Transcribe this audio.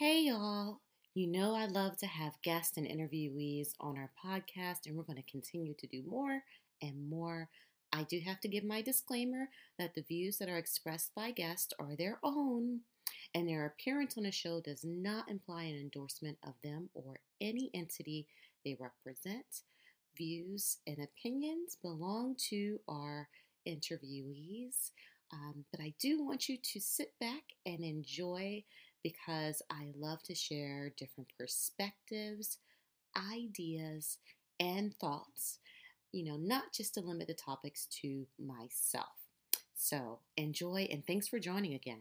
Hey, y'all. You know, I love to have guests and interviewees on our podcast, and we're going to continue to do more and more. I do have to give my disclaimer that the views that are expressed by guests are their own, and their appearance on a show does not imply an endorsement of them or any entity they represent. Views and opinions belong to our interviewees. Um, but I do want you to sit back and enjoy because I love to share different perspectives, ideas, and thoughts. You know, not just to limit the topics to myself. So enjoy and thanks for joining again.